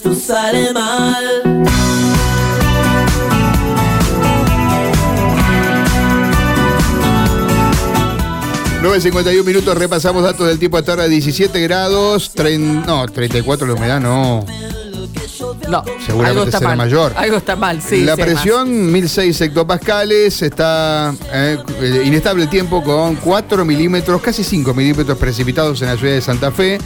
esto sale mal. 9.51 minutos, repasamos datos del tiempo hasta ahora, 17 grados, no, 34 la humedad, no. No, seguramente será mayor. Algo está mal, sí. La presión, 1006 hectopascales, está eh, inestable el tiempo con 4 milímetros, casi 5 milímetros precipitados en la ciudad de Santa Fe.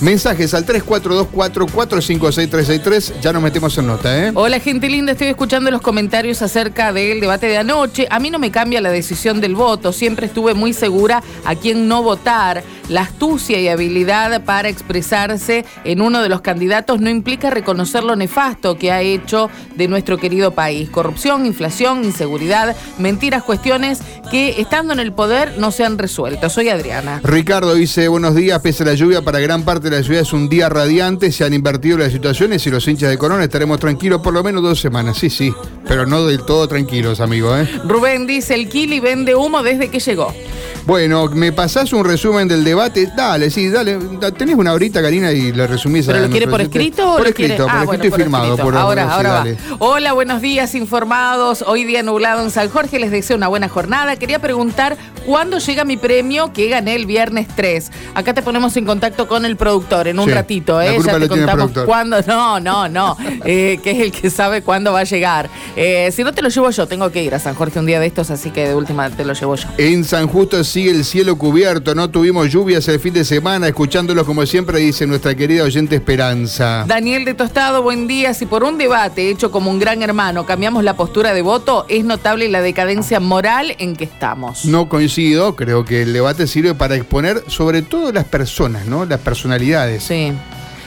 Mensajes al 3424-456-363. Ya nos metemos en nota, ¿eh? Hola, gente linda. Estoy escuchando los comentarios acerca del debate de anoche. A mí no me cambia la decisión del voto. Siempre estuve muy segura a quién no votar. La astucia y habilidad para expresarse en uno de los candidatos no implica reconocer lo nefasto que ha hecho de nuestro querido país. Corrupción, inflación, inseguridad, mentiras, cuestiones que estando en el poder no se han resuelto. Soy Adriana. Ricardo dice, buenos días, pese a la lluvia para gran parte de la ciudad es un día radiante, se han invertido las situaciones y los hinchas de Corona estaremos tranquilos por lo menos dos semanas. Sí, sí, pero no del todo tranquilos, amigo. ¿eh? Rubén dice, el Kili vende humo desde que llegó. Bueno, ¿me pasás un resumen del debate? Dale, sí, dale. Tenés una horita, Karina, y le resumís ¿Pero lo quiere por escrito? Por escrito, por escrito y firmado. Por ahora, ahora va. Hola, buenos días, informados. Hoy día nublado en San Jorge. Les deseo una buena jornada. Quería preguntar cuándo llega mi premio que gané el viernes 3. Acá te ponemos en contacto con el productor en un ratito, ¿eh? ya te contamos cuándo. No, no, no. eh, que es el que sabe cuándo va a llegar. Eh, si no te lo llevo yo, tengo que ir a San Jorge un día de estos, así que de última te lo llevo yo. En San Justo sigue el cielo cubierto, no tuvimos lluvias el fin de semana, escuchándolo como siempre dice nuestra querida oyente Esperanza. Daniel de Tostado, buen día. Si por un debate hecho como un gran hermano cambiamos la postura de voto, es notable la decadencia moral en que estamos. No coincido, creo que el debate sirve para exponer sobre todo las personas, ¿no? Las personalidades. Sí.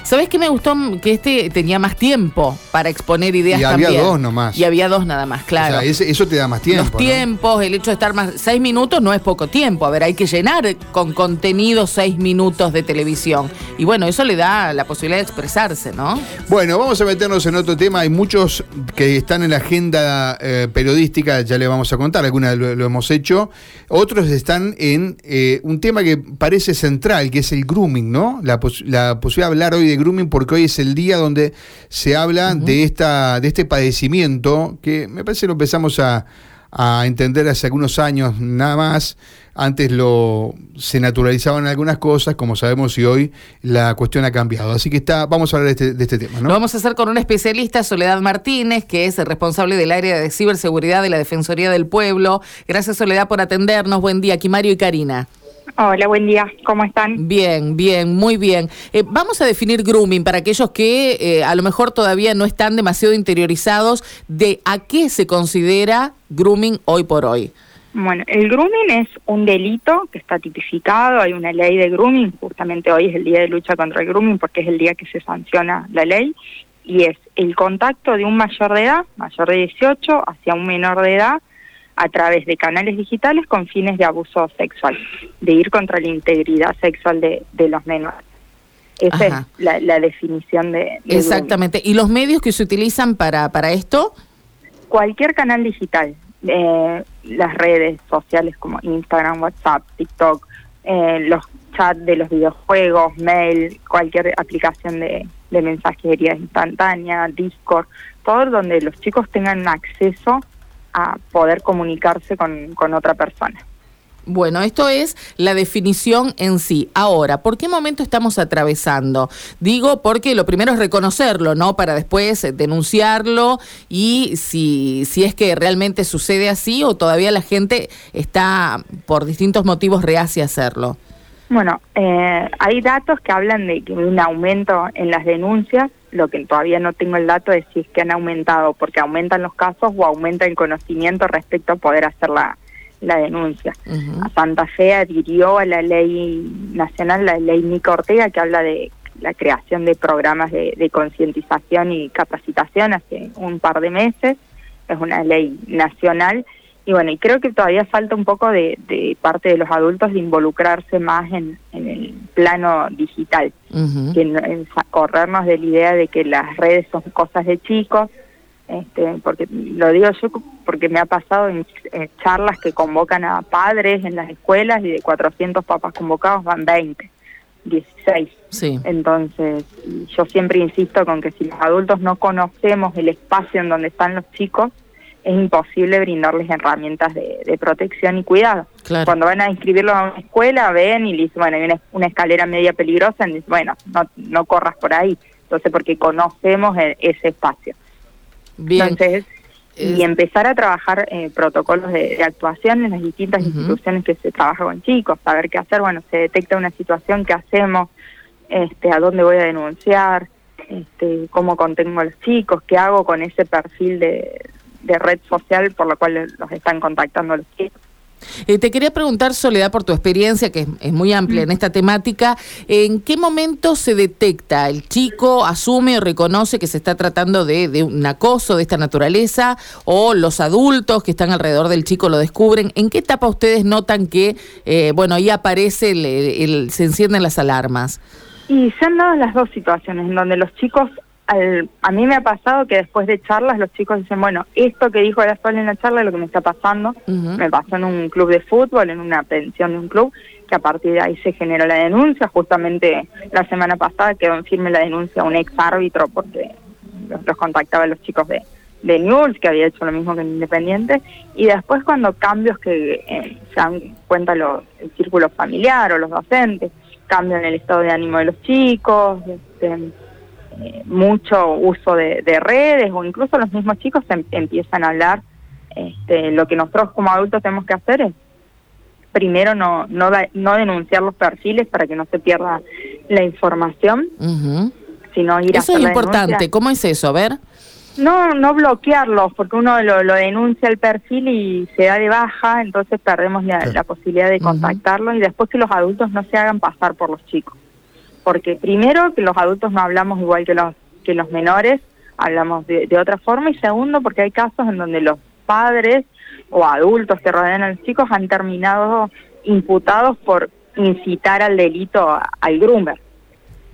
¿Sabes qué me gustó? Que este tenía más tiempo para exponer ideas y también. Había dos nomás. Y había dos nada más, claro. O sea, eso te da más tiempo. Los tiempos, el hecho de estar más. Seis minutos no es poco tiempo. A ver, hay que llenar con contenido seis minutos de televisión. Y bueno, eso le da la posibilidad de expresarse, ¿no? Bueno, vamos a meternos en otro tema. Hay muchos que están en la agenda eh, periodística, ya le vamos a contar, algunas lo, hemos hecho. Otros están en eh, un tema que parece central, que es el grooming, ¿no? La, la posibilidad de hablar hoy de grooming porque hoy es el día donde se habla de, esta, de este padecimiento que me parece lo empezamos a, entender hace algunos años nada más. Antes lo se naturalizaban algunas cosas, como sabemos, y hoy la cuestión ha cambiado. Así que está, vamos a hablar de este, este tema. Lo vamos a hacer con una especialista, Soledad Martínez, que es el responsable del área de ciberseguridad de la Defensoría del Pueblo. Gracias, Soledad, por atendernos. Buen día, aquí Mario y Karina. Hola, buen día. ¿Cómo están? Bien, bien, muy bien. Eh, vamos a definir grooming para aquellos que eh, a lo mejor todavía no están demasiado interiorizados de a qué se considera grooming hoy por hoy. Bueno, el grooming es un delito que está tipificado, hay una ley de grooming, justamente hoy es el día de lucha contra el grooming porque es el día que se sanciona la ley, y es el contacto de un mayor de edad, mayor de 18, hacia un menor de edad, a través de canales digitales con fines de abuso sexual, de ir contra la integridad sexual de, los menores. Esa es la, definición de... Exactamente. ¿Y los medios que se utilizan para, para esto? Cualquier canal digital. Eh, las redes sociales como Instagram, WhatsApp, TikTok, eh, los chats de los videojuegos, mail, cualquier aplicación de, de mensajería instantánea, Discord, todo donde los chicos tengan acceso poder comunicarse con, otra persona. Bueno, esto es la definición en sí. Ahora, ¿por qué momento estamos atravesando? Digo porque lo primero es reconocerlo, ¿no? Para después denunciarlo y si, si es que realmente sucede así o todavía la gente está por distintos motivos reacia a hacerlo. Bueno, eh, hay datos que hablan de un aumento en las denuncias lo que todavía no tengo el dato es si es que han aumentado, porque aumentan los casos o aumenta el conocimiento respecto a poder hacer la, la denuncia. Santa Fe adhirió a la ley nacional, la ley Nico Ortega, que habla de la creación de programas de, de concientización y capacitación hace un par de meses. Es una ley nacional y bueno, y creo que todavía falta un poco de, parte de los adultos de involucrarse más en, el plano digital, que corrernos de la idea de que las redes son cosas de chicos, este, porque lo digo yo porque me ha pasado en, charlas que convocan a padres en las escuelas y de 400 papás convocados van 20. 16. Sí. Entonces, yo siempre insisto con que si los adultos no conocemos el espacio en donde están los chicos, es imposible brindarles herramientas de, protección y cuidado. Claro. Cuando van a inscribirlos a una escuela, ven y dicen, bueno, hay una, una escalera media peligrosa, y dicen, bueno, no, no corras por ahí. Entonces, porque conocemos e, ese espacio. Bien. Entonces, y empezar a trabajar eh, protocolos de, actuación en las distintas instituciones que se trabaja con chicos, saber qué hacer, bueno, se detecta una situación, qué hacemos, este, a dónde voy a denunciar, este, cómo contengo a los chicos, qué hago con ese perfil de, de red social por la cual los están contactando los chicos. Eh, te quería preguntar, Soledad, por tu experiencia, que es, muy amplia en mm. esta temática, ¿en qué momento se detecta? ¿El chico asume o reconoce que se está tratando de, un acoso de esta naturaleza? ¿O los adultos que están alrededor del chico lo descubren? ¿En qué etapa ustedes notan que, eh, bueno, ahí aparece, el, se encienden las alarmas? Y se han dado las dos situaciones, en donde los chicos a mí me ha pasado que después de charlas los chicos dicen, bueno, esto que dijo la escuela en la charla es lo que me está pasando. Me pasó en un club de fútbol, en una pensión de un club, que a partir de ahí se generó la denuncia. Justamente la semana pasada quedó en firme la denuncia a un ex árbitro porque los, contactaba a los chicos de, de News, que había hecho lo mismo que en Independiente. Y después cuando cambios que eh, se dan cuenta los, el círculo familiar o los docentes, cambian el estado de ánimo de los chicos, este, eh, mucho uso de, redes o incluso los mismos chicos em, empiezan a hablar. Este, lo que nosotros como adultos tenemos que hacer es primero no, no, no denunciar los perfiles para que no se pierda la información, sino ir eso a es importante. ¿Cómo es eso? A ver. No, no bloquearlos, porque uno lo, lo, denuncia el perfil y se da de baja, entonces perdemos la, posibilidad de contactarlo y después que los adultos no se hagan pasar por los chicos porque primero que los adultos no hablamos igual que los que los menores, hablamos de, otra forma y segundo porque hay casos en donde los padres o adultos que rodean a los chicos han terminado imputados por incitar al delito al groomer.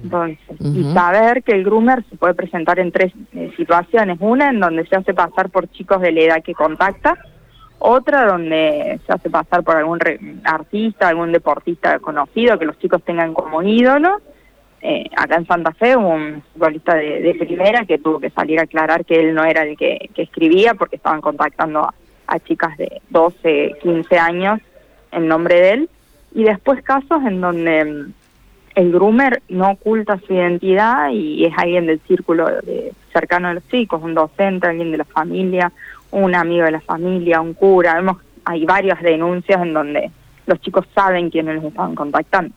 Entonces, y saber que el groomer se puede presentar en tres eh, situaciones. Una en donde se hace pasar por chicos de la edad que contacta, otra donde se hace pasar por algún artista, algún deportista conocido que los chicos tengan como ídolo, eh, acá en Santa Fe un futbolista de, primera que tuvo que salir a aclarar que él no era el que, escribía porque estaban contactando a, chicas de 12, 15 años en nombre de él. Y después casos en donde mm, el groomer no oculta su identidad y es alguien del círculo de, cercano de los chicos, un docente, alguien de la familia, un amigo de la familia, un cura. Vemos, hay varias denuncias en donde los chicos saben quiénes los estaban contactando.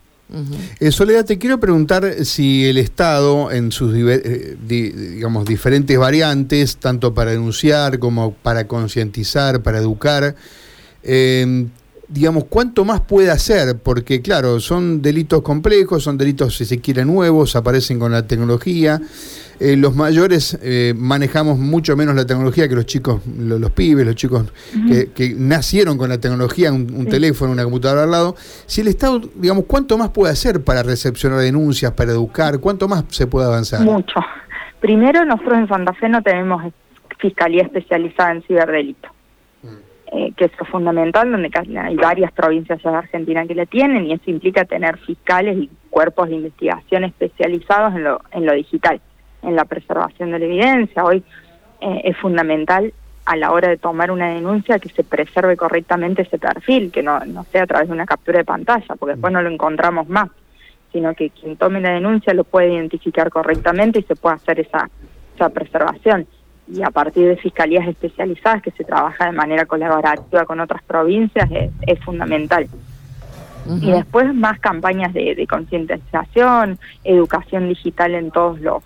Eh, Soledad, te quiero preguntar si el Estado, en sus eh, digamos, diferentes variantes, tanto para denunciar como para concientizar, para educar, eh, digamos, ¿cuánto más puede hacer? Porque, claro, son delitos complejos, son delitos, si se quiere, nuevos, aparecen con la tecnología. Eh, los mayores eh, manejamos mucho menos la tecnología que los chicos, los, pibes, los chicos que, nacieron con la tecnología, un, teléfono, una computadora al lado. Si el Estado, digamos, ¿cuánto más puede hacer para recepcionar denuncias, para educar? ¿Cuánto más se puede avanzar? Mucho. Primero, nosotros en Santa Fe no tenemos fiscalía especializada en ciberdelitos eh, que es fundamental, donde hay varias provincias de Argentina que la tienen y eso implica tener fiscales y cuerpos de investigación especializados en lo, en lo digital, en la preservación de la evidencia. Hoy eh, es fundamental a la hora de tomar una denuncia que se preserve correctamente ese perfil, que no, no sea a través de una captura de pantalla, porque después no lo encontramos más, sino que quien tome la denuncia lo puede identificar correctamente y se puede hacer esa, esa preservación y a partir de fiscalías especializadas que se trabaja de manera colaborativa con otras provincias es, fundamental. Y después más campañas de, concientización, educación digital en todos los,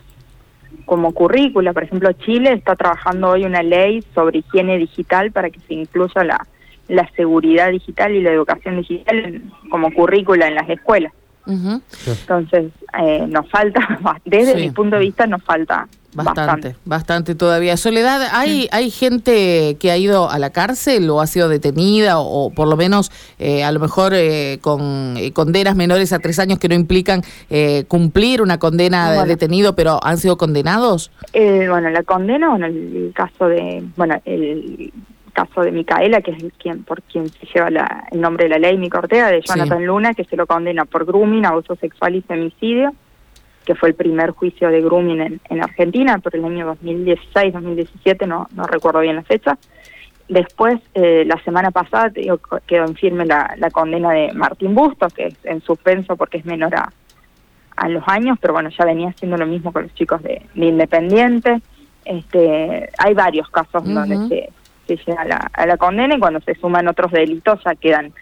como currícula. Por ejemplo, Chile está trabajando hoy una ley sobre higiene digital para que se incluya la, la seguridad digital y la educación digital como currícula en las escuelas. Entonces, eh, nos falta, desde mi punto de vista, nos falta Bastante, bastante, todavía. Soledad, ¿hay, ¿hay gente que ha ido a la cárcel o ha sido detenida o, por lo menos eh, a lo mejor eh, con eh, condenas menores a tres años que no implican cumplir una condena de detenido, pero han sido condenados? bueno, la condena, bueno, el, caso de, bueno, el caso de Micaela, que es quien por quien se lleva la- el nombre de la ley, mi Ortega, de Jonathan Luna, que se lo condena por grooming, abuso sexual y femicidio, que fue el primer juicio de grooming en, en Argentina por el año 2016, 2017, no, no recuerdo bien la fecha. Después, eh, la semana pasada, digo, quedó en firme la, la condena de Martín Bustos, que es en suspenso porque es menor a, a los años, pero bueno, ya venía haciendo lo mismo con los chicos de, de Independiente. Este, hay varios casos Ujú. donde se, se llega a la, a la condena y cuando se suman otros delitos ya quedan,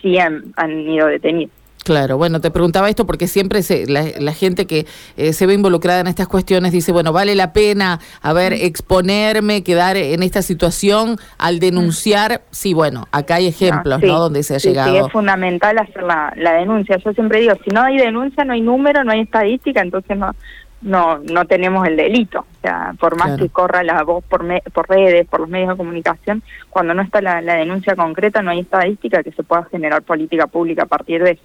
sí han, han ido detenidos. Claro, bueno, te preguntaba esto porque siempre se, la, la gente que eh, se ve involucrada en estas cuestiones dice, bueno, vale la pena, a ver, exponerme, quedar en esta situación al denunciar. Sí, bueno, acá hay ejemplos, sí, ¿no? Donde se ha sí, sí, llegado. es fundamental hacer la, la denuncia. Yo siempre digo, si no hay denuncia, no hay número, no hay estadística, entonces no no no tenemos el delito. O sea, por más Claro. que corra la voz por, me- por redes, por los medios de comunicación, cuando no está la, la denuncia concreta, no hay estadística que se pueda generar política pública a partir de eso.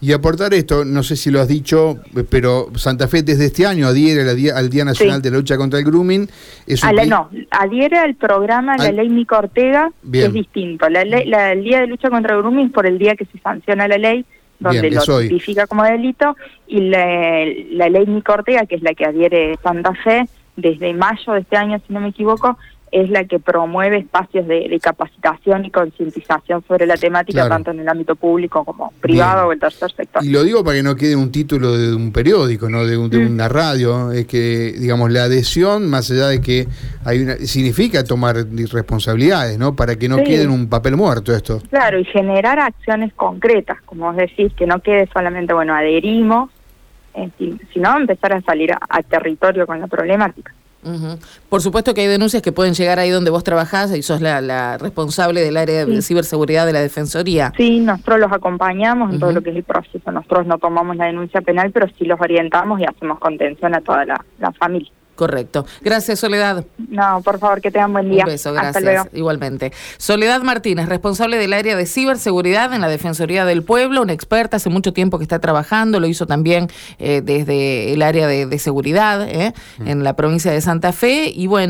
Y aportar esto, no sé si lo has dicho, pero Santa Fe desde este año adhiere a la día- al Día Nacional Sí. de la Lucha contra el Grooming. Es un la, no, adhiere al programa la Al- ley Mico Ortega, Bien. que es distinto. La ley, la, el día de lucha contra el grooming es por el día que se sanciona la ley, donde Bien, lo tipifica como delito, y la, la ley Mico Ortega, que es la que adhiere Santa Fe, desde mayo de este año, si no me equivoco, es la que promueve espacios de, de capacitación y concientización sobre la temática, Claro. tanto en el ámbito público como privado Bien. o el tercer sector. Y lo digo para que no quede un título de un periódico, no de, un- de Mm. una radio, es que, digamos, la adhesión, más allá de que hay una, significa tomar responsabilidades, ¿no? Para que no Sí. quede en un papel muerto esto. Claro, y generar acciones concretas, como vos decís, que no quede solamente, bueno, adherimos, eh, si- sino empezar a salir a, a territorio con la problemática. Ujú. Por supuesto que hay denuncias que pueden llegar ahí donde vos trabajás y sos la, la responsable del área de Sí. ciberseguridad de la Defensoría. Sí, nosotros los acompañamos en todo lo que es el proceso. Nosotros no tomamos la denuncia penal, pero sí los orientamos y hacemos contención a toda la, la familia. Correcto. Gracias, Soledad. No, por favor, que tengan buen día. Un beso, Hasta luego. gracias. Igualmente. Soledad Martínez, responsable del área de ciberseguridad en la Defensoría del Pueblo, una experta hace mucho tiempo que está trabajando, lo hizo también eh, desde el área de, de seguridad eh, en la provincia de Santa Fe y bueno.